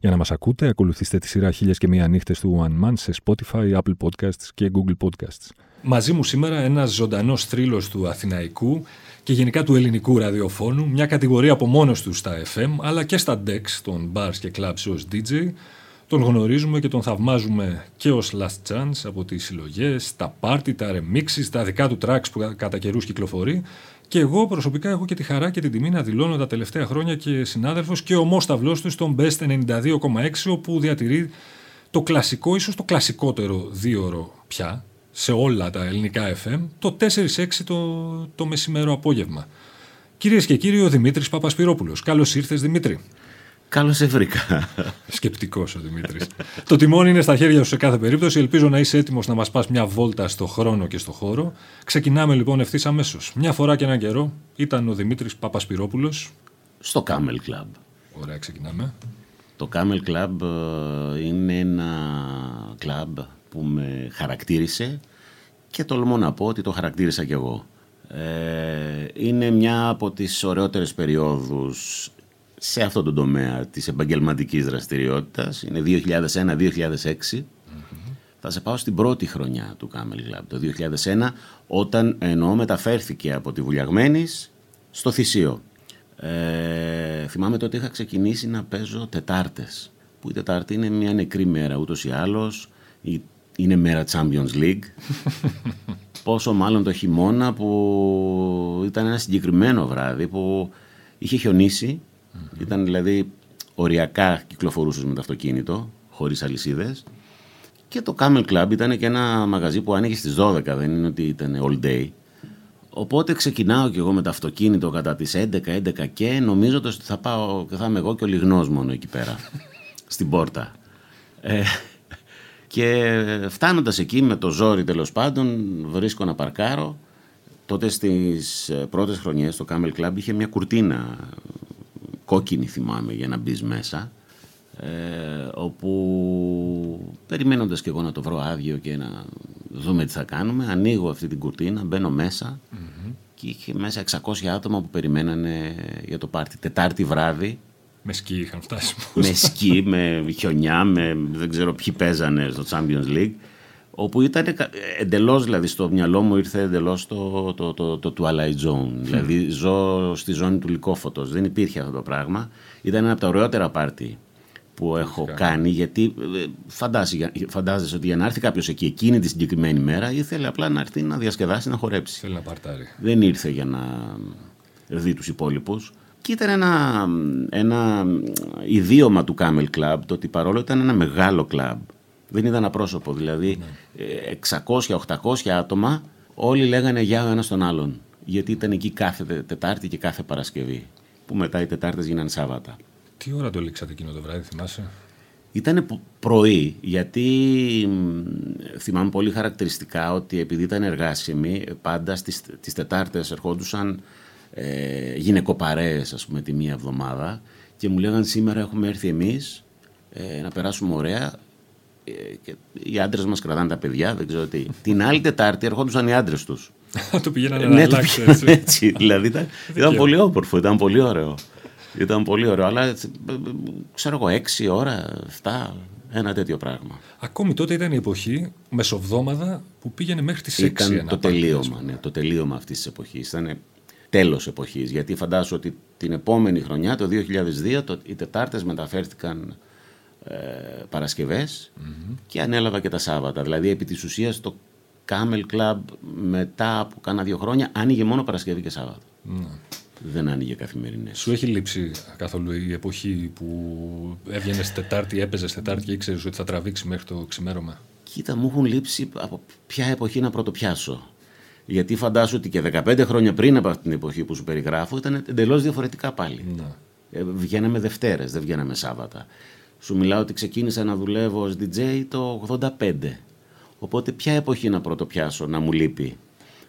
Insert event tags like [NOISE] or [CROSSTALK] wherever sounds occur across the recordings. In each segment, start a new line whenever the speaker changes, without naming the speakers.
Για να μας ακούτε, ακολουθήστε τη σειρά Χίλιες και Μία Νύχτες του One Man σε Spotify, Apple Podcasts και Google Podcasts. Μαζί μου σήμερα ένας ζωντανός θρύλος του Αθηναϊκού και γενικά του ελληνικού ραδιοφώνου, μια κατηγορία από μόνος του στα FM αλλά και στα DEX των bars και clubs ως DJ. Τον γνωρίζουμε και τον θαυμάζουμε και ως last chance από τις συλλογές, τα party, τα remixes, τα δικά του tracks που κατά καιρούς κυκλοφορεί. Και εγώ προσωπικά έχω και τη χαρά και την τιμή να δηλώνω τα τελευταία χρόνια και συνάδελφος και ομόσταυλός του στον Best 92,6 όπου διατηρεί το κλασικό, ίσως το κλασικότερο δίωρο πια, σε όλα τα ελληνικά FM το 4-6 το, το μεσημέρο απόγευμα. Κυρίες και κύριοι, ο Δημήτρης Παπασπυρόπουλος. Καλώς ήρθες, Δημήτρη.
Καλώς σε βρήκα.
Σκεπτικός ο Δημήτρης. το τιμόνι είναι στα χέρια σου σε κάθε περίπτωση. Ελπίζω να είσαι έτοιμος να μας πας μια βόλτα στο χρόνο και στο χώρο. Ξεκινάμε λοιπόν ευθύς αμέσως. Μια φορά και έναν καιρό ήταν ο Δημήτρης Παπασπυρόπουλος.
Στο Camel Club.
Ωραία, ξεκινάμε.
Το Camel Club ε, είναι ένα κλαμπ που με χαρακτήρισε και τολμώ να πω ότι το χαρακτήρισα κι εγώ. Ε, είναι μια από τις ωραιότερες περιόδους σε αυτό το τομέα της επαγγελματικής δραστηριότητας. Είναι 2001-2006. Θα σε πάω στην πρώτη χρονιά του Camel Club, το 2001, όταν ενώ μεταφέρθηκε από τη Βουλιαγμένης στο Θησίο. Ε, θυμάμαι τότε είχα ξεκινήσει να παίζω Τετάρτες, που η Τετάρτη είναι μια νεκρή μέρα ούτως ή άλλως. Η είναι μέρα Champions League. [LAUGHS] Πόσο μάλλον το χειμώνα που ήταν ένα συγκεκριμένο βράδυ που είχε Ήταν δηλαδή οριακά κυκλοφορούσες με το αυτοκίνητο, χωρίς αλυσίδες. Και το Camel Club ήταν και ένα μαγαζί που άνοιγε στις 12, δεν είναι ότι ήταν all day. Οπότε ξεκινάω και εγώ με το αυτοκίνητο κατά τις 11, 11 και νομίζω ότι θα πάω και θα είμαι εγώ και ο Λιγνός μόνο εκεί πέρα, [LAUGHS] στην πόρτα. Ε, και φτάνοντας εκεί με το ζόρι τέλος πάντων βρίσκω να παρκάρω. Τότε στις πρώτες χρονιές το Camel Club είχε μια κουρτίνα κόκκινη θυμάμαι για να μπεις μέσα ε, όπου περιμένοντας και εγώ να το βρω άδειο και να δούμε τι θα κάνουμε ανοίγω αυτή την κουρτίνα, μπαίνω και είχε μέσα 600 άτομα που περιμένανε για το πάρτι. Τετάρτη βράδυ
με σκι είχαν φτάσει.
με σκι, με χιονιά, με δεν ξέρω ποιοι παίζανε στο Champions League. Όπου ήταν εντελώς, δηλαδή στο μυαλό μου ήρθε εντελώς το, το, το, το, Twilight Zone. Δηλαδή ζω στη ζώνη του λικόφωτο. Δεν υπήρχε αυτό το πράγμα. Ήταν ένα από τα ωραιότερα πάρτι που έχω κάνει, γιατί ε, φαντάζεσαι ότι για να έρθει κάποιος εκεί εκείνη τη συγκεκριμένη μέρα ήθελε απλά να έρθει να διασκεδάσει, να χορέψει.
Θέλει να παρτάρει.
Δεν ήρθε για να δει τους υπόλοιπους. Και ήταν ένα, ένα ιδίωμα του Camel Club το ότι παρόλο ήταν ένα μεγάλο κλαμπ, δεν ήταν απρόσωπο. Δηλαδή 600-800 άτομα όλοι λέγανε γεια ο ένας τον άλλον. Γιατί ήταν εκεί κάθε Τετάρτη και κάθε Παρασκευή. Που μετά οι Τετάρτες γίνανε Σάββατα.
Τι ώρα το λήξατε εκείνο το βράδυ, θυμάσαι;
Ήταν πρωί, γιατί θυμάμαι πολύ χαρακτηριστικά ότι επειδή ήταν εργάσιμοι, πάντα στις, τις Τετάρτες ερχόντουσαν ε, γυναικοπαρέες ας πούμε τη μία εβδομάδα και μου λέγανε σήμερα έχουμε έρθει εμείς ε, να περάσουμε ωραία ε, και οι άντρες μας κρατάνε τα παιδιά, δεν ξέρω τι. [LAUGHS] Την άλλη Τετάρτη ερχόντουσαν οι άντρες τους. [LAUGHS]
το πηγαίνανε ναι, να
αλλάξει έτσι. έτσι. δηλαδή ήταν, [LAUGHS] ήταν πολύ όπορφο, ήταν πολύ ωραίο. Ήταν πολύ ωραίο, αλλά ε, ξέρω εγώ, έξι ώρα, 7, ένα τέτοιο πράγμα.
Ακόμη τότε ήταν η εποχή, μεσοβδόμαδα, που πήγαινε μέχρι τις 6.
Ήταν το τελείωμα, ναι, το τελείωμα αυτής της εποχής. Ήταν τέλος εποχής. Γιατί φαντάζομαι ότι την επόμενη χρονιά, το 2002, το, οι Τετάρτες μεταφέρθηκαν ε, παρασκευες και ανέλαβα και τα Σάββατα. Δηλαδή, επί της ουσίας, το Camel Club μετά από κάνα δύο χρόνια άνοιγε μόνο Παρασκευή και Σάββατο. Mm. Δεν άνοιγε καθημερινές.
Σου έχει λείψει καθόλου η εποχή που έβγαινες Τετάρτη, έπαιζες Τετάρτη και ήξερες ότι θα τραβήξει μέχρι το ξημέρωμα;
Κοίτα, μου έχουν λείψει από ποια εποχή να πρωτοπιάσω. Γιατί φαντάζομαι ότι και 15 χρόνια πριν από αυτή την εποχή που σου περιγράφω ήταν εντελώς διαφορετικά πάλι. Ναι. Ε, βγαίναμε Δευτέρες, δεν βγαίναμε Σάββατα. Σου μιλάω ότι ξεκίνησα να δουλεύω ως DJ το 85. Οπότε ποια εποχή να πρωτοπιάσω να μου λείπει;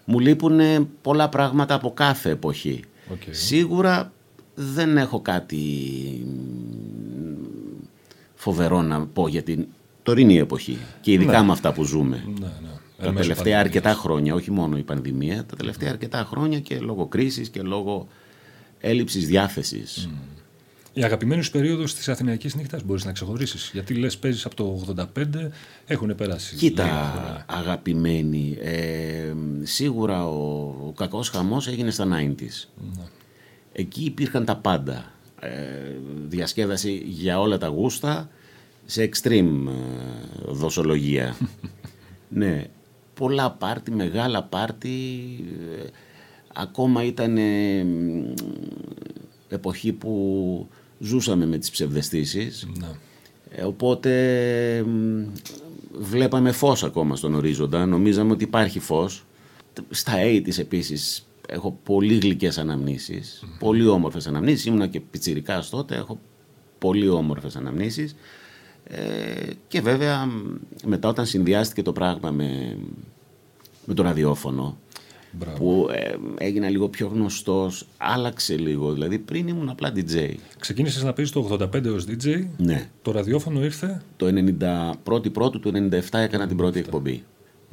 Μου λείπουν πολλά πράγματα από κάθε εποχή. Σίγουρα δεν έχω κάτι φοβερό να πω για την τωρινή εποχή και ειδικά
Ναι.
με αυτά που ζούμε.
Ναι, ναι.
Τα
Εν μέσω
τελευταία
πανδημίας.
αρκετά χρόνια, όχι μόνο η πανδημία, τα τελευταία αρκετά χρόνια και λόγω κρίσης και λόγω έλλειψης διάθεσης.
Η αγαπημένη σου περίοδος της Αθηναϊκής νύχτας μπορείς να ξεχωρίσεις. Γιατί λες, παίζεις από το 85, έχουν περάσει.
Κοίτα,
λίγα χρόνια.
αγαπημένη, ε, σίγουρα ο, ο κακός χαμός έγινε στα 90s. Εκεί υπήρχαν τα πάντα. Ε, διασκέδαση για όλα τα γούστα, σε extreme ε, δοσολογία. [LAUGHS] ναι, πολλά πάρτι, μεγάλα πάρτι. ε, ακόμα ήταν ε, μ, εποχή που ζούσαμε με τις ψευδεστήσεις.
Ναι.
Ε, οπότε μ, βλέπαμε φως ακόμα στον ορίζοντα. Νομίζαμε ότι υπάρχει φως. Στα 80's επίσης έχω πολύ γλυκές αναμνήσεις. Πολύ όμορφες αναμνήσεις. Ήμουνα και πιτσιρικάς τότε. Έχω πολύ όμορφες αναμνήσεις. Ε, και βέβαια μ, μετά όταν συνδυάστηκε το πράγμα με, με το ραδιόφωνο
Μπράβο.
που ε, έγινα λίγο πιο γνωστός, άλλαξε λίγο. Δηλαδή πριν ήμουν απλά DJ.
Ξεκίνησες να παίζεις το 85 ως DJ.
Ναι.
Το ραδιόφωνο ήρθε.
Το 91 πρώτου του 97 έκανα την πρώτη εκπομπή.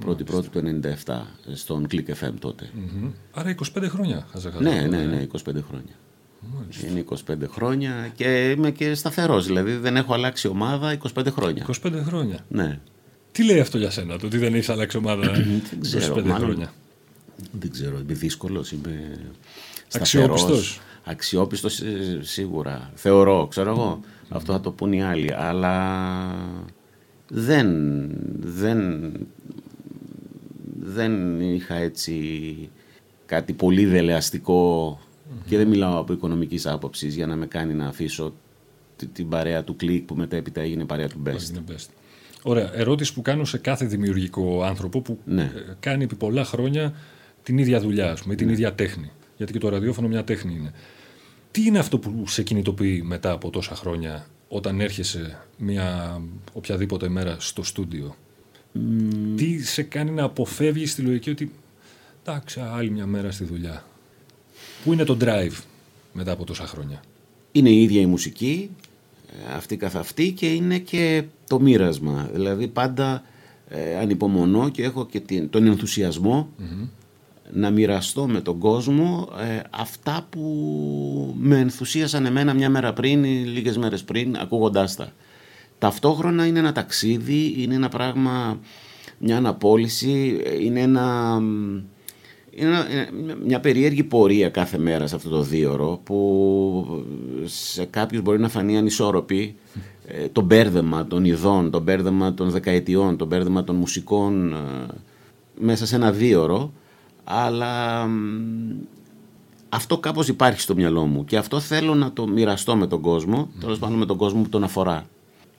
Πρώτη πρώτη του 97 στον Click FM τότε.
Μμμ. Άρα 25 χρόνια. χαζά,
Ναι, ναι, ναι, 25 χρόνια. Είναι 25 χρόνια και είμαι και σταθερός, δηλαδή δεν έχω αλλάξει ομάδα 25 χρόνια.
25 χρόνια.
Ναι,
Τι λέει αυτό για σένα, το ότι δεν έχεις αλλάξει ομάδα [CLEARS THROAT]
δεν ξέρω,
25
μάλλον
χρόνια;
Δεν ξέρω, είμαι δύσκολος, είμαι
Αξιόπιστος.
σταθερός. Αξιόπιστος ε, σίγουρα, θεωρώ, ξέρω εγώ, αυτό θα το πούν οι άλλοι, αλλά δεν, δεν, δεν είχα έτσι κάτι πολύ δελεαστικό και δεν μιλάω από οικονομικής άποψης για να με κάνει να αφήσω τη- την παρέα του κλικ που μετέπειτα έγινε παρέα του best.
Είναι best. Ωραία. Ερώτηση που κάνω σε κάθε δημιουργικό άνθρωπο που
Ναι.
ε, κάνει επί πολλά χρόνια την ίδια δουλειά, ας πούμε,
Ναι.
την ίδια τέχνη. Γιατί και το ραδιόφωνο μια τέχνη είναι. Τι είναι αυτό που σε κινητοποιεί μετά από τόσα χρόνια όταν έρχεσαι μια οποιαδήποτε μέρα στο στούντιο; Τι σε κάνει να αποφεύγεις τη λογική ότι εντάξει, άλλη μια μέρα στη δουλειά. Πού είναι το drive μετά από τόσα χρόνια;
είναι η ίδια η μουσική, ε, αυτή καθ' αυτή και είναι και το μοίρασμα. Δηλαδή πάντα ε, ανυπομονώ και έχω και την, τον ενθουσιασμο να μοιραστώ με τον κόσμο ε, αυτά που με ενθουσίασαν εμένα μια μέρα πριν ή λίγες μέρες πριν ακούγοντάς τα. Ταυτόχρονα είναι ένα ταξίδι, είναι ένα πράγμα, μια αναπόλυση, ε, είναι ένα... Είναι ένα- είναι μια περίεργη πορεία κάθε μέρα σε αυτό το δίωρο που σε κάποιους μπορεί να φανεί ανισόρροπη ε, το μπέρδεμα των ειδών, το μπέρδεμα των δεκαετιών, το μπέρδεμα των μουσικών ε, μέσα σε ένα δίωρο αλλά μ, αυτό κάπως υπάρχει στο μυαλό μου και αυτό θέλω να το μοιραστώ με τον κόσμο, τέλος πάντων με τον κόσμο που τον αφορά.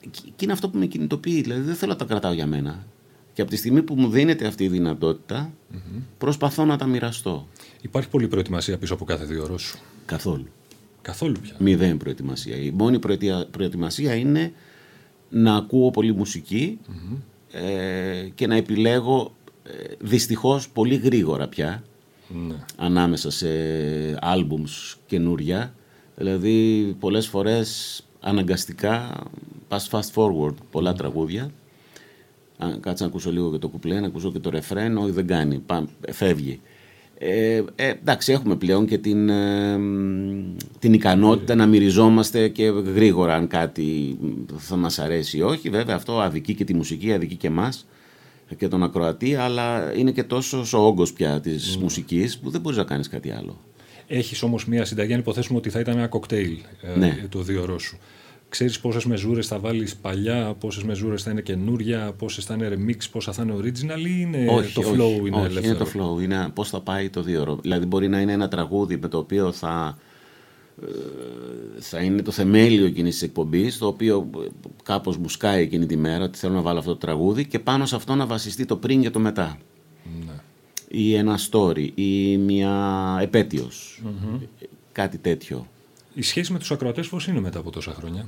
Και και είναι αυτό που με κινητοποιεί, δηλαδή δεν θέλω να τα κρατάω για μένα. Και από τη στιγμή που μου δίνεται αυτή η δυνατότητα, προσπαθώ να τα μοιραστώ.
Υπάρχει πολλή προετοιμασία πίσω από κάθε δύο ώρες σου;
Καθόλου.
Καθόλου πια.
Μηδέν προετοιμασία. Η μόνη προετια- προετοιμασία είναι να ακούω πολύ μουσική, ε, και να επιλέγω ε, δυστυχώς πολύ γρήγορα πια
Ναι.
ανάμεσα σε άλμπουμς καινούρια. Δηλαδή πολλές φορές αναγκαστικά πας fast forward πολλά τραγούδια. Αν κάτσε να ακούσω λίγο και το κουπλέ, να ακούσω και το ρεφρέν, όχι δεν κάνει, Πά, φεύγει. Ε, ε, εντάξει, έχουμε πλέον και την, ε, μ, την ικανότητα να μυριζόμαστε και γρήγορα αν κάτι θα μας αρέσει ή όχι. Βέβαια αυτό αδικεί και τη μουσική, αδικεί και εμάς και τον ακροατή, αλλά είναι και τόσος ο όγκος πια της μουσικής που δεν μπορείς να κάνεις κάτι άλλο.
Έχεις όμως μια συνταγή, αν υποθέσουμε ότι θα ήταν ένα κοκτέιλ ε,
Ναι.
το δύο ώρο σου. Ξέρεις πόσες μεζούρες θα βάλεις παλιά, πόσες μεζούρες θα είναι καινούρια, πόσες θα είναι remix, πόσα θα είναι original ή είναι το flow
όχι,
είναι
όχι,
ελεύθερο.
είναι το flow. Είναι πώς θα πάει το δύο ώρο. Δηλαδή μπορεί να είναι ένα τραγούδι με το οποίο θα, ε, θα είναι το θεμέλιο εκείνης της εκπομπής, το οποίο ε, κάπως μου σκάει εκείνη τη μέρα ότι θέλω να βάλω αυτό το τραγούδι και πάνω σε αυτό να βασιστεί το πριν και το μετά.
Ναι.
Ή ένα story ή μια επέτειος. Κάτι τέτοιο.
Η σχέση με τους ακροατές πώς είναι μετά από τόσα χρόνια;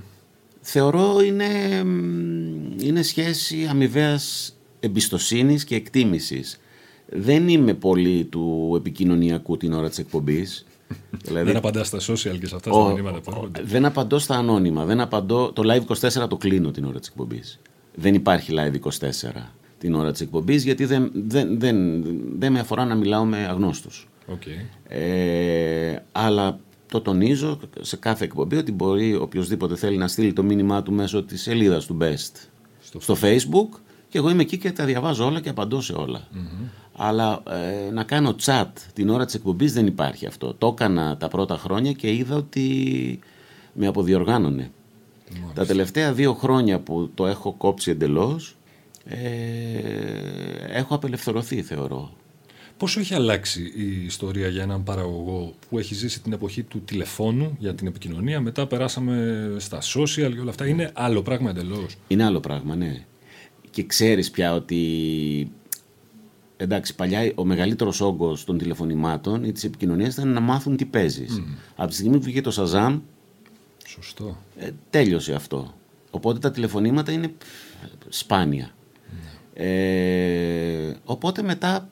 Θεωρώ είναι, μ, είναι σχέση αμοιβαίας εμπιστοσύνης και εκτίμησης. Δεν είμαι πολύ του επικοινωνιακού την ώρα της εκπομπής. [LAUGHS]
δηλαδή, δεν απαντάς στα social και σε αυτά τα μηνύματα που έρχονται.
Δεν απαντώ στα ανώνυμα. Δεν απαντώ, το live 24 το κλείνω την ώρα της εκπομπής. Δεν υπάρχει live 24 την ώρα της εκπομπής γιατί δεν, δεν, δεν, δεν με αφορά να μιλάω με αγνώστους.
Okay.
Ε, αλλά το τονίζω σε κάθε εκπομπή ότι μπορεί οποιοδήποτε θέλει να στείλει το μήνυμά του μέσω της σελίδας του Best στο, στο Facebook και εγώ είμαι εκεί και τα διαβάζω όλα και απαντώ σε όλα. Αλλά ε, να κάνω chat την ώρα της εκπομπής δεν υπάρχει αυτό. Το έκανα τα πρώτα χρόνια και είδα ότι με αποδιοργάνωνε. Τα τελευταία δύο χρόνια που το έχω κόψει εντελώς ε, έχω απελευθερωθεί θεωρώ.
Πόσο έχει αλλάξει η ιστορία για έναν παραγωγό που έχει ζήσει την εποχή του τηλεφώνου για την επικοινωνία, μετά περάσαμε στα social και όλα αυτά; Είναι άλλο πράγμα εντελώς;
Είναι άλλο πράγμα, ναι. Και ξέρεις πια ότι εντάξει, παλιά ο μεγαλύτερος όγκος των τηλεφωνημάτων ή της επικοινωνίας ήταν να μάθουν τι παίζεις. Mm. Από τη στιγμή που βγήκε το Σαζάμ,
Σωστό.
Ε, τέλειωσε αυτό. Οπότε τα τηλεφωνήματα είναι σπάνια. Ναι. Ε, οπότε μετά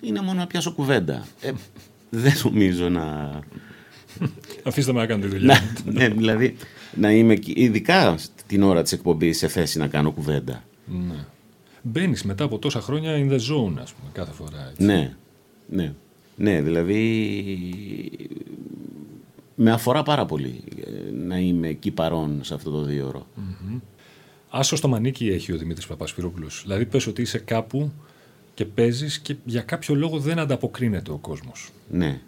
είναι μόνο να πιάσω κουβέντα. Ε, δεν νομίζω να... [LAUGHS]
Αφήστε με να κάνω τη δουλειά.
ναι, δηλαδή να είμαι ειδικά την ώρα της εκπομπής σε θέση να κάνω κουβέντα.
Ναι. Μπαίνεις μετά από τόσα χρόνια in the zone, ας πούμε, κάθε φορά. Έτσι.
Ναι, ναι. Ναι, δηλαδή με αφορά πάρα πολύ ε, να είμαι εκεί παρόν σε αυτό το δύο ώρο. Mm-hmm.
Άσο στο μανίκι έχει ο Δημήτρης Παπασπυρόπουλος. Δηλαδή πες ότι είσαι κάπου και παίζεις και για κάποιο λόγο δεν ανταποκρίνεται ο κόσμος.
Ναι.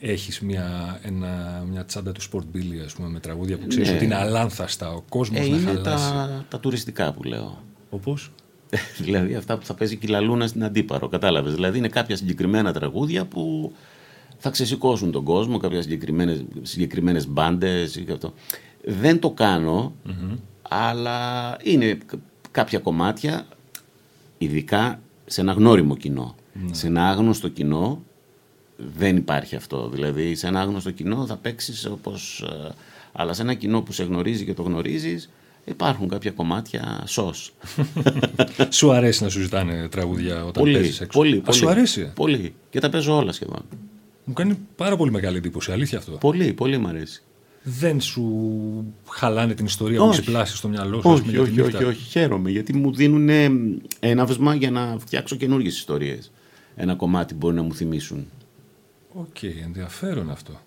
Έχεις μια, ένα, μια τσάντα του Sport Billy, ας πούμε, με τραγούδια που ξέρεις ναι. ότι είναι αλάνθαστα, ο κόσμος ε, να
είναι
χαλάσει.
Τα, τα τουριστικά που λέω.
Όπως; [LAUGHS]
δηλαδή αυτά που θα παίζει και η Λαλούνα στην Αντίπαρο, κατάλαβες. Δηλαδή είναι κάποια συγκεκριμένα τραγούδια που θα ξεσηκώσουν τον κόσμο, κάποιες συγκεκριμένες, συγκεκριμένες μπάντες ή αυτό. Δεν το κανω αλλά είναι κάποια κομμάτια, ειδικά σε ένα γνώριμο ναι. Σε ένα άγνωστο κοινό δεν υπάρχει αυτό. Δηλαδή σε ένα άγνωστο κοινό θα παίξεις όπως... Ε, αλλά σε ένα κοινό που σε γνωρίζει και το γνωρίζεις, υπάρχουν κάποια κομμάτια σως. [LAUGHS]
σου αρέσει να σου ζητάνε τραγούδια όταν
πολύ,
παίζεις έξω;
Πολύ, πολύ.
σου αρέσει;
Πολύ. Και τα παίζω όλα σχεδόν.
Μου κάνει πάρα πολύ μεγάλη εντύπωση, αλήθεια αυτό.
Πολύ, πολύ μου αρέσει.
Δεν σου χαλάνε την ιστορία που πλάσει στο μυαλό σου.
Όχι, όχι, όχι, όχι, χαίρομαι γιατί μου δίνουν έναυσμα για να φτιάξω καινούργιες ιστορίες. Ένα κομμάτι μπορεί να μου θυμίσουν.
OK, okay, ενδιαφέρον αυτό.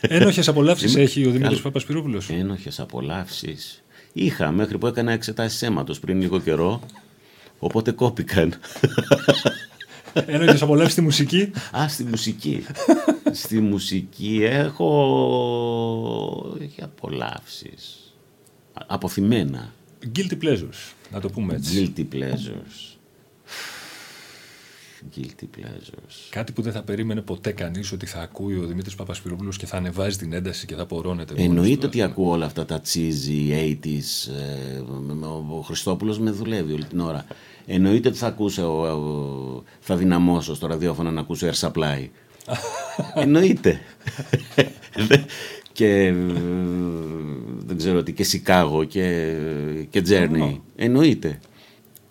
Ένοχες απολαύσεις έχει ο Δημήτρης Παπασπυρόπουλος;
Ένοχες απολαύσεις. Είχα μέχρι που έκανα εξετάσεις αίματος πριν λίγο καιρό. Οπότε κόπηκαν.
Ένοχη απόλαυση στη μουσική.
Α, στη μουσική. στη μουσική έχω. Έχει απολαύσει. Αποθυμένα.
Guilty pleasures, να το πούμε
έτσι. Guilty pleasures. Guilty pleasures.
Κάτι που δεν θα περίμενε ποτέ κανείς ότι θα ακούει ο Δημήτρης Παπασπυρόπουλο και θα ανεβάζει την ένταση και θα πορώνεται.
Εννοείται ότι ακούω όλα αυτά τα cheesy 80s. Ε, ο Χριστόπουλος με δουλεύει όλη την ώρα. Εννοείται ότι θα ακούσω, θα δυναμώσω στο ραδιόφωνο να ακούσω Air Supply. [LAUGHS] Εννοείται. και δεν ξέρω τι, και Σικάγο και, και Journey. Εννοείται.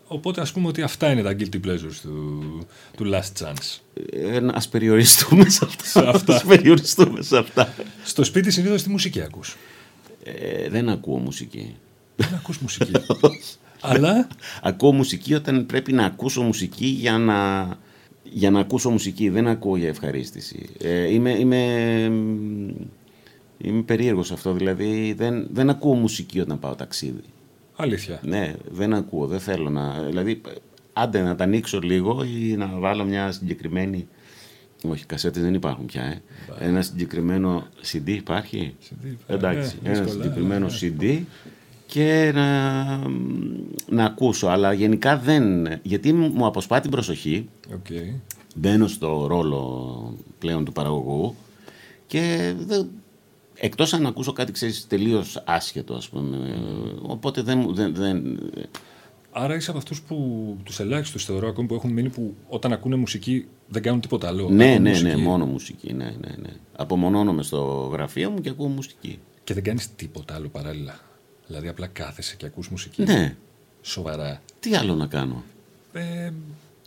Οπότε ας πούμε ότι αυτά είναι τα guilty pleasures του, του Last Chance.
Ε, ας περιοριστούμε σε αυτά. αυτά. Ας περιοριστούμε σε αυτά.
Στο σπίτι συνήθως τι μουσική ακούς;
Ε, δεν ακούω μουσική.
Δεν ακούς μουσική. [LAUGHS] Αλλά...
Ακούω μουσική όταν πρέπει να ακούσω μουσική για να, για να ακούσω μουσική. Δεν ακούω για ευχαρίστηση. Ε, είμαι, είμαι, είμαι περίεργος αυτό. Δηλαδή δεν, δεν ακούω μουσική όταν πάω ταξίδι.
Αλήθεια.
Ναι, δεν ακούω. Δεν θέλω να... Δηλαδή, άντε να τα ανοίξω λίγο ή να βάλω μια συγκεκριμένη... Όχι, κασέτες δεν υπάρχουν πια. Ε. Ένα συγκεκριμένο CD υπάρχει;
CD,
Εντάξει, ε, ένα συγκεκριμένο CD και να, να ακούσω. Αλλά γενικά δεν. Γιατί μου αποσπά την προσοχή.
Okay.
Μπαίνω στο ρόλο πλέον του παραγωγού και δεν, εκτός αν ακούσω κάτι ξέρεις τελείως άσχετο ας πούμε. Οπότε δεν, δεν, δεν...
Άρα είσαι από αυτούς που τους ελάχιστους θεωρώ ακόμη που έχουν μείνει που όταν ακούνε μουσική δεν κάνουν τίποτα άλλο.
Ναι, ναι, ναι, μουσική. ναι, μόνο μουσική. Ναι, ναι, ναι. Απομονώνομαι στο γραφείο μου και ακούω μουσική.
Και δεν κάνεις τίποτα άλλο παράλληλα. Δηλαδή απλά κάθεσαι και ακούς μουσική.
Ναι.
Σοβαρά.
Τι άλλο να κάνω;
Ε,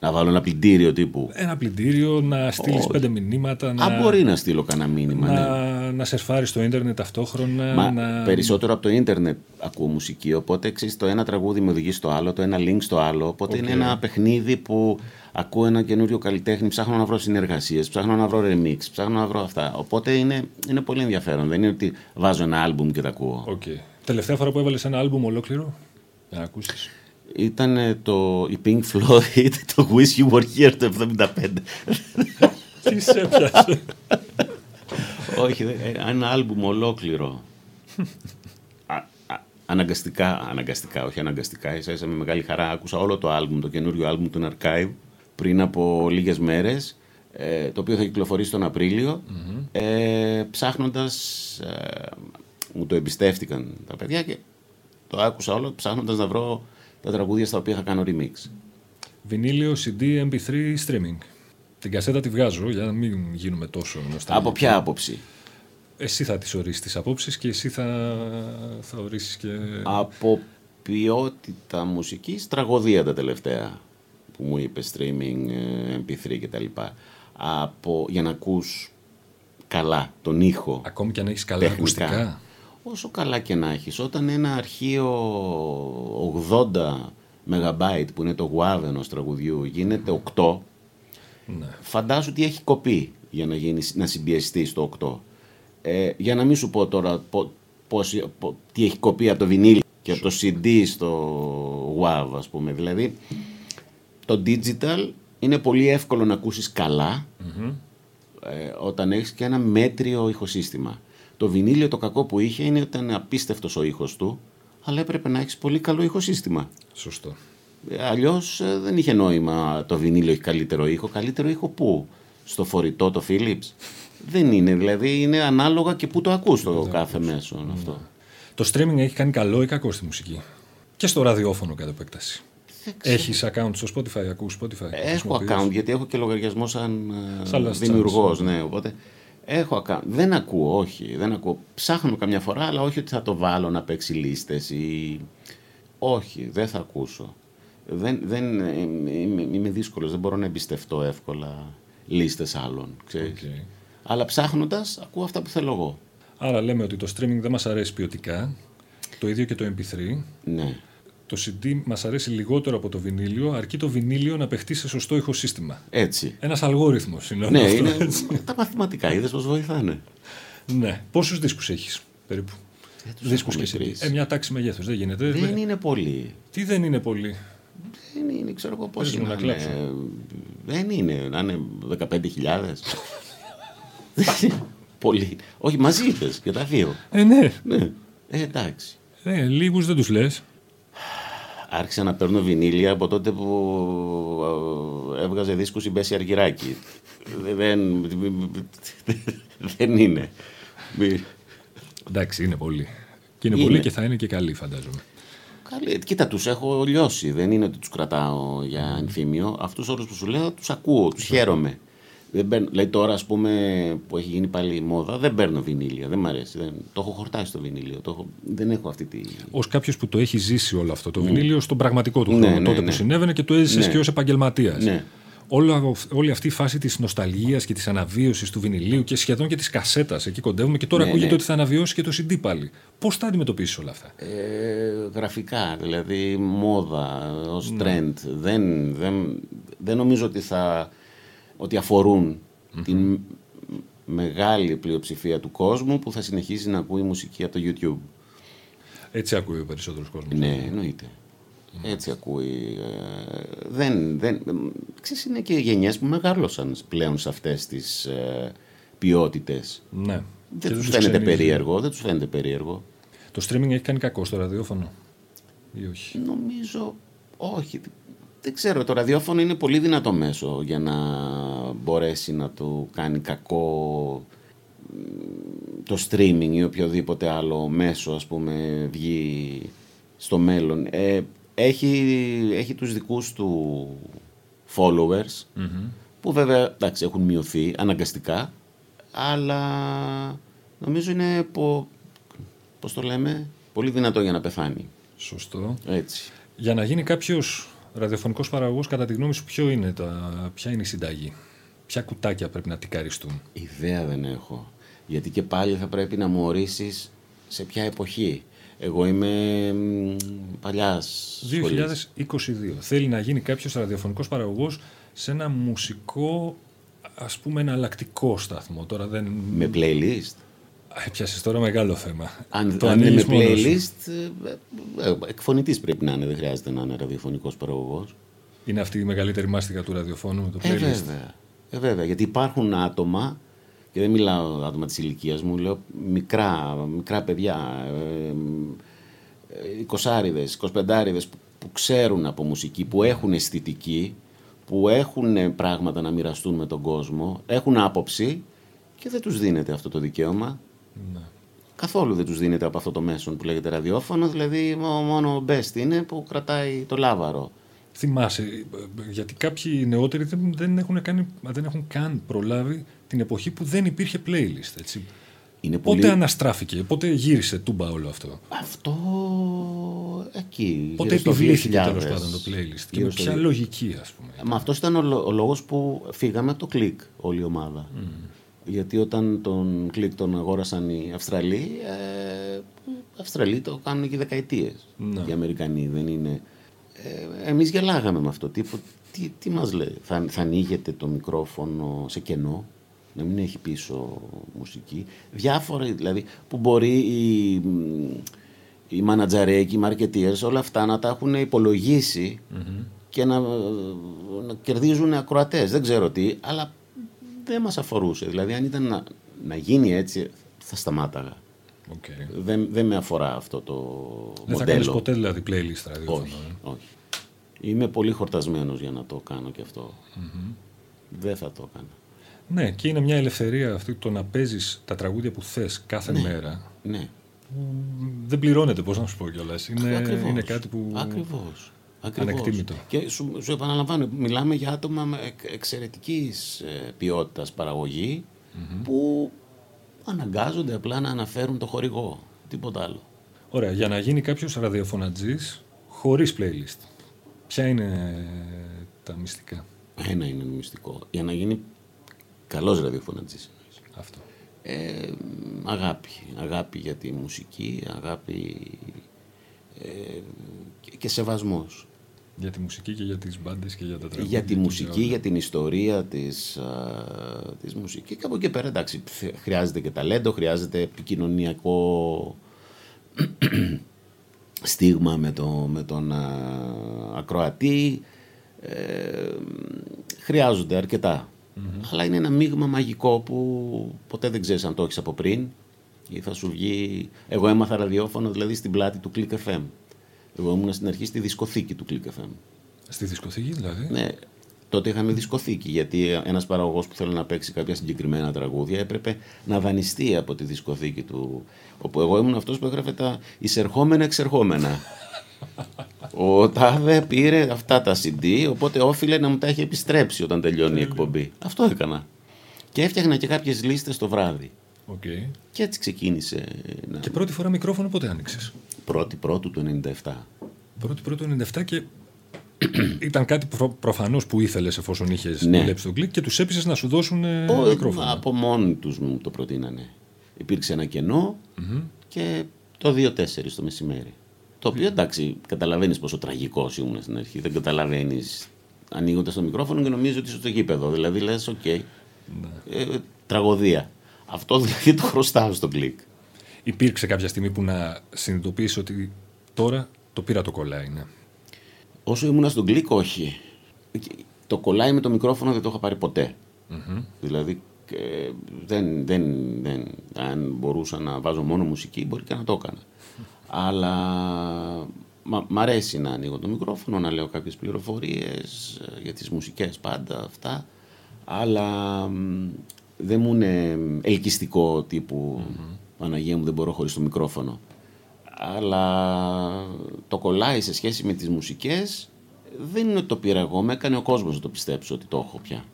Να βάλω ένα πλυντήριο τύπου.
Ένα πλυντήριο, να στείλεις πέντε μηνύματα. Να...
Α, μπορεί να στείλω κανένα μήνυμα.
Να, ναι. Να σερφάρει στο ίντερνετ ταυτόχρονα.
Μα,
να...
Περισσότερο από το ίντερνετ ακούω μουσική. Οπότε ξέρεις, το ένα τραγούδι με οδηγεί στο άλλο, το ένα link στο άλλο. Οπότε okay. είναι ένα παιχνίδι που ακούω ένα καινούριο καλλιτέχνη, ψάχνω να βρω συνεργασίες, ψάχνω να βρω remix, ψάχνω να βρω αυτά. Οπότε είναι, είναι πολύ ενδιαφέρον. Δεν είναι ότι βάζω ένα album και τα ακούω.
Okay. Τελευταία φορά που έβαλες ένα album ολόκληρο για να ακούσεις
ήταν το, η Pink Floyd, [LAUGHS] το Wish You Were Here το 75.
Τι σε έπιασε. [LAUGHS]
Όχι, ένα άλμπουμ ολόκληρο. αναγκαστικά, αναγκαστικά, όχι αναγκαστικά, ίσα ίσα με μεγάλη χαρά άκουσα όλο το άλμπουμ, το καινούριο άλμπουμ του Archive πριν από λίγες μέρες, ε, το οποίο θα κυκλοφορήσει τον Απρίλιο, ε, ψάχνοντας, ε, μου το εμπιστεύτηκαν τα παιδιά και το άκουσα όλο ψάχνοντας να βρω τα τραγούδια στα οποία θα κάνω remix.
Βινίλιο, CD, MP3, streaming. Την κασέτα τη βγάζω για να μην γίνουμε τόσο γνωστοί.
Από ποια άποψη;
Εσύ θα τις ορίσεις τις απόψεις και εσύ θα, θα ορίσεις και...
Από ποιότητα μουσικής, τραγωδία τα τελευταία που μου είπες streaming, mp3 κτλ. Από, για να ακούς καλά τον ήχο.
Ακόμη και αν έχεις καλά τεχνικά. ακουστικά
όσο καλά και να έχεις, όταν ένα αρχείο 80 MB που είναι το WAV ενός τραγουδιού γίνεται 8, ναι. φαντάσου τι έχει κοπεί για να, γίνει, να συμπιεστεί στο 8. Ε, για να μην σου πω τώρα πώς, τι έχει κοπεί από το βινίλ και από το CD στο WAV ας πούμε. Δηλαδή το digital είναι πολύ εύκολο να ακούσεις ε, όταν έχεις και ένα μέτριο ηχοσύστημα. Το βινίλιο το κακό που είχε είναι ότι ήταν απίστευτος ο ήχος του, αλλά έπρεπε να έχεις πολύ καλό ηχοσύστημα.
Σωστό.
Ε, Αλλιώς ε, δεν είχε νόημα το βινίλιο έχει καλύτερο ήχο. Καλύτερο ήχο πού, στο φορητό το Philips. δεν είναι, δηλαδή είναι ανάλογα και πού το ακούς το κάθε μέσο ναι. αυτό.
Το streaming έχει κάνει καλό ή κακό στη μουσική; Και στο ραδιόφωνο κατά επέκταση. Έχεις account στο Spotify, ακούς Spotify.
Έχω account γιατί έχω και λογαριασμό σαν, ε, σαν δημιουργός. Ναι, οπότε Έχω, δεν ακούω, όχι. Δεν ακούω. Ψάχνω καμιά φορά, αλλά όχι ότι θα το βάλω να παίξει λίστες ή... Όχι, δεν θα ακούσω. Δεν, δεν, είμαι, είμαι δύσκολος, δεν μπορώ να εμπιστευτώ εύκολα λίστες άλλων, ξέρεις. Αλλά ψάχνοντας, ακούω αυτά που θέλω εγώ.
Άρα λέμε ότι το streaming δεν μας αρέσει ποιοτικά, το ίδιο και το MP3.
Ναι
το CD μας αρέσει λιγότερο από το βινίλιο, αρκεί το βινίλιο να παιχτεί σε σωστό ηχοσύστημα.
Έτσι.
Ένας αλγόριθμος είναι
ναι,
αυτό.
Είναι, τα μαθηματικά, είδες πώς βοηθάνε.
Ναι. Πόσους δίσκους έχεις περίπου;
Ε, δίσκους και
εσύ. Ε, μια τάξη μεγέθους. Δεν γίνεται.
Δεν είναι πολύ.
Τι δεν είναι πολύ;
Δεν είναι, ξέρω εγώ πώς είναι. Να είναι. Δεν είναι. Να είναι 15.000. [LAUGHS] πολύ. Όχι, μαζί είπες και τα δύο.
Ε, ναι.
ναι. Ε, εντάξει.
Ε, Λίγους δεν τους λες
άρχισα να παίρνω βινίλια από τότε που ε, έβγαζε δίσκους η Μπέση Αργυράκη. δεν, [LAUGHS] δεν είναι.
Εντάξει, είναι πολύ. Και είναι, πολύ και θα είναι και καλή, φαντάζομαι.
Καλή. Κοίτα, τους έχω λιώσει. Δεν είναι ότι τους κρατάω για ενθύμιο. Αυτούς όλους που σου λέω τους ακούω, τους χαίρομαι. Δεν παίρνω, λέει τώρα, ας πούμε, που έχει γίνει πάλι η μόδα, δεν παίρνω βινίλια. Δεν μ' αρέσει. Δεν, το έχω χορτάσει το βινίλιο. Το έχω, δεν έχω αυτή τη.
Ω κάποιος που το έχει ζήσει όλο αυτό το mm. βινίλιο στον πραγματικό του ναι, χρόνο, ναι, τότε ναι. που συνέβαινε και το έζησες ναι. και ως επαγγελματίας.
Ναι.
Όλη αυτή η φάση της νοσταλγίας και της αναβίωσης του βινιλίου και σχεδόν και της κασέτας. Εκεί κοντεύουμε και τώρα
ναι,
ακούγεται ότι θα αναβιώσει και το CD πάλι. Πώς τα αντιμετωπίσεις όλα αυτά;
Ε, γραφικά, δηλαδή μόδα ως trend. Δεν, δεν, δεν νομίζω ότι θα ότι αφορούν την μεγάλη πλειοψηφία του κόσμου που θα συνεχίσει να ακούει μουσική από το YouTube.
Έτσι ακούει ο περισσότερος κόσμος.
Ναι, εννοείται. Έτσι ακούει. Ε, δεν, δεν, ξέρεις, είναι και γενιές που μεγάλωσαν πλέον σε αυτές τις ε, ποιότητες.
Ναι.
Δεν τους φαίνεται περίεργο. Δεν τους φαίνεται περίεργο.
Το streaming έχει κάνει κακό στο ραδιόφωνο ή όχι;
Νομίζω όχι δεν ξέρω, το ραδιόφωνο είναι πολύ δυνατό μέσο για να μπορέσει να του κάνει κακό το streaming ή οποιοδήποτε άλλο μέσο ας πούμε βγει στο μέλλον. Ε, έχει, έχει τους δικούς του followers που βέβαια εντάξει, έχουν μειωθεί αναγκαστικά αλλά νομίζω είναι πο, πώς το λέμε πολύ δυνατό για να πεθάνει.
Σωστό.
Έτσι.
Για να γίνει κάποιος ραδιοφωνικός παραγωγός κατά τη γνώμη σου ποιο είναι τα, ποια είναι η συνταγή; Ποια κουτάκια πρέπει να τικαριστούν;
Ιδέα δεν έχω. Γιατί και πάλι θα πρέπει να μου ορίσεις σε ποια εποχή. Εγώ είμαι παλιάς
2022. Θέλει να γίνει κάποιος ραδιοφωνικός παραγωγός σε ένα μουσικό, ας πούμε, εναλλακτικό σταθμό. Τώρα δεν...
Με playlist.
Έπιασες τώρα μεγάλο θέμα.
Αν, το αν είναι με playlist, ε, ε, εκφωνητής πρέπει να είναι, δεν χρειάζεται να είναι ραδιοφωνικός παραγωγός.
Είναι αυτή η μεγαλύτερη μάστιγα του ραδιοφώνου με το playlist.
Ε, βέβαια. Ε, βέβαια. Γιατί υπάρχουν άτομα και δεν μιλάω άτομα της ηλικίας μου, λέω μικρά, μικρά παιδιά, εικοσάριδες, εικοσπεντάριδες που, που ξέρουν από μουσική, που έχουν αισθητική, που έχουν πράγματα να μοιραστούν με τον κόσμο, έχουν άποψη και δεν τους δίνεται αυτό το δικαίωμα. Ναι. Καθόλου δεν τους δίνεται από αυτό το μέσο που λέγεται ραδιόφωνο, δηλαδή μόνο ο best είναι που κρατάει το λάβαρο.
Θυμάσαι, γιατί κάποιοι νεότεροι δεν, δεν, έχουν, κάνει, δεν έχουν καν προλάβει την εποχή που δεν υπήρχε playlist. Έτσι. Είναι πότε αναστράφηκε, πότε γύρισε τούμπα όλο αυτό;
Αυτό εκεί.
Πότε επιβλήθηκε τέλος πάντων το playlist και με ποια λογική, ας πούμε.
Μα αυτός ήταν ο, ο λόγος που φύγαμε από το κλικ όλη η ομάδα. Mm. Γιατί όταν τον κλικ τον αγόρασαν οι Αυστραλοί, ε, οι Αυστραλοί το κάνουν και δεκαετίες. Ναι. Οι Αμερικανοί δεν είναι. Ε, Εμείς γελάγαμε με αυτό. Τι, τι, τι μας λέει, θα, θα ανοίγεται το μικρόφωνο σε κενό να μην έχει πίσω μουσική. Διάφορα δηλαδή που μπορεί οι, οι μανατζαρέκοι, οι μαρκετίες, όλα αυτά να τα έχουν και να, να κερδίζουν ακροατές. Δεν ξέρω τι, αλλά δεν μας αφορούσε. Δηλαδή αν ήταν να, να γίνει έτσι θα σταμάταγα. Okay. Δεν, δεν με αφορά αυτό το
δεν μοντέλο. Δεν θα ποτέ δηλαδή playlist ραδιόφωνο.
Όχι, ε; όχι. Είμαι πολύ χορτασμένος για να το κάνω και αυτό. Δεν θα το έκανα.
Ναι, και είναι μια ελευθερία αυτή το να παίζεις τα τραγούδια που θες κάθε
ναι,
μέρα.
Ναι.
Δεν πληρώνεται, πώς να σου πω κιόλας. Είναι, είναι κάτι που.
Ακριβώς.
Ανεκτήμητο.
Και σου, σου επαναλαμβάνω, μιλάμε για άτομα με εξαιρετικής ε, ποιότητας που αναγκάζονται απλά να αναφέρουν το χορηγό. Τίποτα άλλο.
Ωραία. Για να γίνει κάποιος ραδιοφωνατζής χωρίς playlist, ποια είναι τα μυστικά;
Ένα είναι μυστικό. Για να γίνει καλός ραδιοφωνατζής.
Αυτό.
Ε, αγάπη. Αγάπη για τη μουσική, αγάπη ε, και, σεβασμός.
Για τη μουσική και για τις μπάντες και για τα τραγούδια.
Για τη μουσική, για την ιστορία της, α, της μουσικής. Και από εκεί πέρα, εντάξει, χρειάζεται και ταλέντο, χρειάζεται επικοινωνιακό [CLEARS THROAT] στίγμα με, το, με τον ακροατή. Ε, χρειάζονται αρκετά αλλά είναι ένα μείγμα μαγικό που ποτέ δεν ξέρεις αν το έχεις από πριν ή θα σου βγει. Εγώ έμαθα ραδιόφωνο δηλαδή στην πλάτη του Click FM. Εγώ ήμουν στην αρχή στη δισκοθήκη του Click FM.
Στη δισκοθήκη δηλαδή;
Ναι. Τότε είχαμε δισκοθήκη γιατί ένας παραγωγός που θέλει να παίξει κάποια συγκεκριμένα τραγούδια έπρεπε να δανειστεί από τη δισκοθήκη του. Όπου εγώ ήμουν αυτός που έγραφε τα εισερχόμενα-εξερχόμενα. [LAUGHS] Ο Τάδε πήρε αυτά τα CD, οπότε όφιλε να μου τα έχει επιστρέψει όταν τελειώνει η εκπομπή. Αυτό έκανα. Και έφτιαχνα και κάποιες λίστες το βράδυ.
Okay.
Και έτσι ξεκίνησε.
Να... Και πρώτη φορά μικρόφωνο πότε άνοιξες;
Πρώτη πρώτου του 97.
Πρώτη πρώτου του 97 και [CLEARS THROAT] ήταν κάτι προ, προφανώς που ήθελες εφόσον είχες ναι. δουλέψει τον κλικ και τους έπεισες να σου δώσουν Ο, μικρόφωνο.
Από μόνοι τους μου το προτείνανε. Υπήρξε ένα κενό mm-hmm. και το 2-4 το μεσημέρι. Το οποίο εντάξει, καταλαβαίνεις πόσο τραγικός ήμουν στην αρχή. Δεν καταλαβαίνεις ανοίγοντας το μικρόφωνο και νομίζεις ότι είσαι στο γήπεδο. Δηλαδή λες, OK. Okay, ναι. ε, τραγωδία. Αυτό δηλαδή το χρωστάω στο κλικ.
Υπήρξε κάποια στιγμή που να συνειδητοποιήσεις ότι τώρα το πήρα το κολάι, ναι.
Όσο ήμουν στον κλικ, όχι. Το κολάι με το μικρόφωνο δεν το είχα πάρει ποτέ. Mm-hmm. Δηλαδή, δεν, δεν, δεν, αν μπορούσα να βάζω μόνο μουσική, μπορεί και να το έκανα. Αλλά μ' αρέσει να ανοίγω το μικρόφωνο, να λέω κάποιες πληροφορίες ε, για τις μουσικές πάντα αυτά. Αλλά δεν μου είναι ελκυστικό τύπου mm-hmm. Παναγία μου δεν μπορώ χωρίς το μικρόφωνο. Αλλά το κολλάει σε σχέση με τις μουσικές δεν είναι ότι το πήρα εγώ, με έκανε ο κόσμος να το πιστέψω ότι το έχω πια.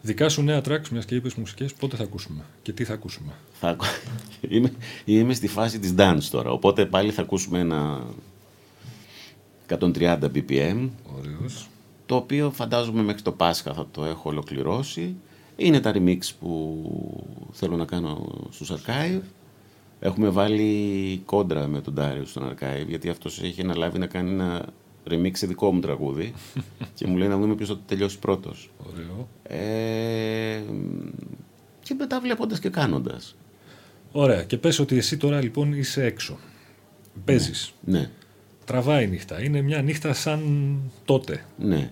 Δικά σου νέα tracks, μιας και είπες μουσικές, πότε θα ακούσουμε και τι θα ακούσουμε;
Θα... [LAUGHS] είμαι, είμαι στη φάση της dance τώρα, οπότε πάλι θα ακούσουμε ένα, 130 BPM.
Ωραίος.
Το οποίο φαντάζομαι μέχρι το Πάσχα θα το έχω ολοκληρώσει. Είναι τα remix που θέλω να κάνω στους Archive. Έχουμε βάλει κόντρα με τον Τάριο στον Archive, γιατί αυτός έχει αναλάβει να κάνει ένα remix σε δικό μου τραγούδι [LAUGHS] και μου λέει να δούμε ποιος θα το τελειώσει πρώτος.
Ωραίο.
Ε, και μετά βλέποντας και κάνοντας.
Ωραία. Και πες ότι εσύ τώρα λοιπόν είσαι έξω. Παίζεις.
Ναι,
Τραβάει η νύχτα. Είναι μια νύχτα σαν τότε.
ναι.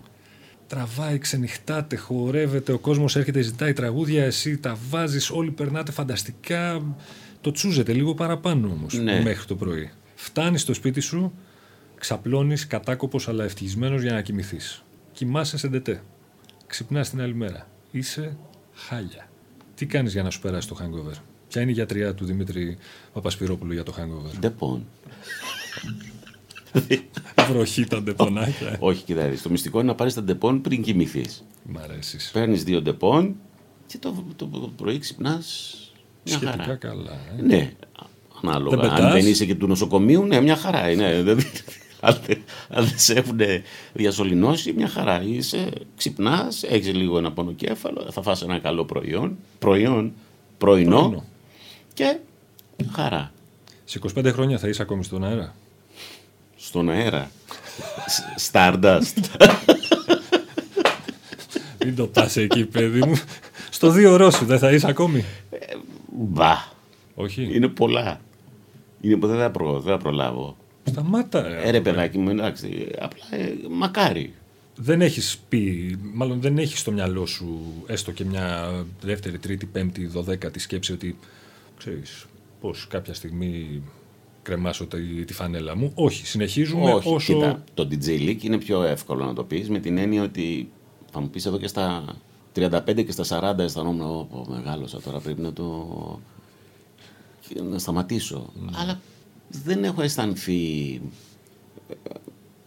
Τραβάει, ξενυχτάτε, χορεύεται, ο κόσμος έρχεται, ζητάει τραγούδια, εσύ τα βάζεις, όλοι περνάτε φανταστικά. Το τσούζετε λίγο παραπάνω όμως
Ναι.
μέχρι το πρωί. Φτάνεις στο σπίτι σου, ξαπλώνεις κατάκοπος αλλά ευτυχισμένος για να κοιμηθείς. Κοιμάσαι σε ντετέ. Ξυπνάς την άλλη μέρα. Είσαι χάλια. Τι κάνεις για να σου περάσει το hangover; Ποια είναι η γιατριά του Δημήτρη Παπασπυρόπουλου για το hangover;
Ντεπόν.
Βροχή τα ντεπονάκια.
Όχι, κοιτάξτε. Το μυστικό είναι να πάρεις τα Ντεπόν πριν κοιμηθείς.
Μ' αρέσεις.
Παίρνεις δύο Ντεπόν και το, το, πρωί ξυπνάς μια
Σχετικά
χαρά.
καλά. ε.
Ναι, ανάλογα.
Δεν
αν
πετάς.
δεν είσαι και του νοσοκομείου, ναι, μια χαρά είναι. Δεν- αν, δεν- αν δεν σε έχουν διασωληνώσει, μια χαρά. Είσαι, ξυπνάς, έχεις λίγο ένα πονοκέφαλο, θα φας ένα καλό προϊόν, προϊόν πρωινό,
Πρωινό.
και χαρά.
Σε 25 χρόνια θα είσαι ακόμη στον αέρα.
Στον αέρα. Σ- Stardust. [LAUGHS]
Μην το πας εκεί, παιδί μου. Στο δύο ώρο σου δεν θα είσαι ακόμη.
Μπα.
Όχι.
Είναι πολλά. Είναι, δεν, θα προ, δεν θα προλάβω.
Σταμάτα. ρε.
Ε, ρε παιδάκι μου, εντάξει. Απλά ε, μακάρι.
Δεν έχεις πει, μάλλον δεν έχεις στο μυαλό σου έστω και μια δεύτερη, τρίτη, πέμπτη, δωδέκατη σκέψη ότι ξέρεις πώς κάποια στιγμή κρεμάσω τη, τη φανέλα μου. Όχι, συνεχίζουμε
Όχι,
όσο...
κοίτα, το DJ League είναι πιο εύκολο να το πεις με την έννοια ότι θα μου πεις εδώ και στα 35 και στα 40 αισθανόμουν «Ω, πω, μεγάλωσα τώρα πρέπει να το και να σταματήσω. Αλλά δεν έχω αισθανθεί ε,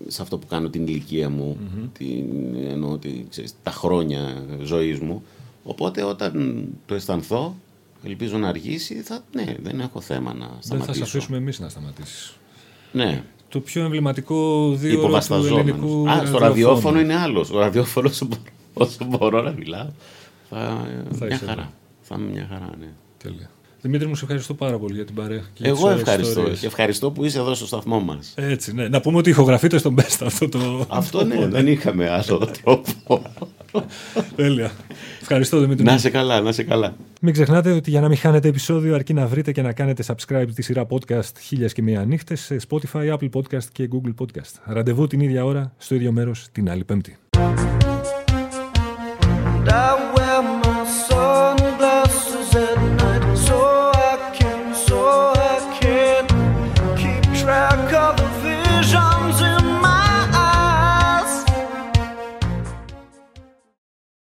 σε αυτό που κάνω την ηλικία μου, την, εννοώ ότι, ξέρεις, τα χρόνια ζωής μου. Οπότε όταν το αισθανθώ, ελπίζω να αργήσει, θα, ναι, δεν έχω θέμα να
δεν
σταματήσω.
θα σε αφήσουμε εμείς να σταματήσεις.
Ναι.
Το πιο εμβληματικό δύο του
υποβασταζόμενος.
ελληνικού
Α, στο ραδιόφωνο είναι άλλος. Στο ραδιόφωνος όσο μπορώ, όσο μπορώ να μιλάω. Θα,
Θα
μια
είσαι
χαρά. Θα είμαι μια χαρά, ναι.
Τέλεια. Δημήτρη μου, σε ευχαριστώ πάρα πολύ για την παρέα. και για τις
Εγώ
ωραίες
ευχαριστώ.
ιστορίες.
Και ευχαριστώ που είσαι εδώ στο σταθμό μας.
Έτσι, ναι. Να πούμε ότι ηχογραφείτε στον Best αυτό το.
Αυτό ναι, δεν είχαμε άλλο [LAUGHS] τρόπο.
Τέλεια. Ευχαριστώ, Δημήτρη.
να σε καλά, να σε καλά.
Μην ξεχνάτε ότι για να μην χάνετε επεισόδιο, αρκεί να βρείτε και να κάνετε subscribe τη σειρά podcast χίλιας και μία νύχτες σε Spotify, Apple Podcast και Google Podcast. Ραντεβού την ίδια ώρα, στο ίδιο μέρος, την άλλη Πέμπτη. I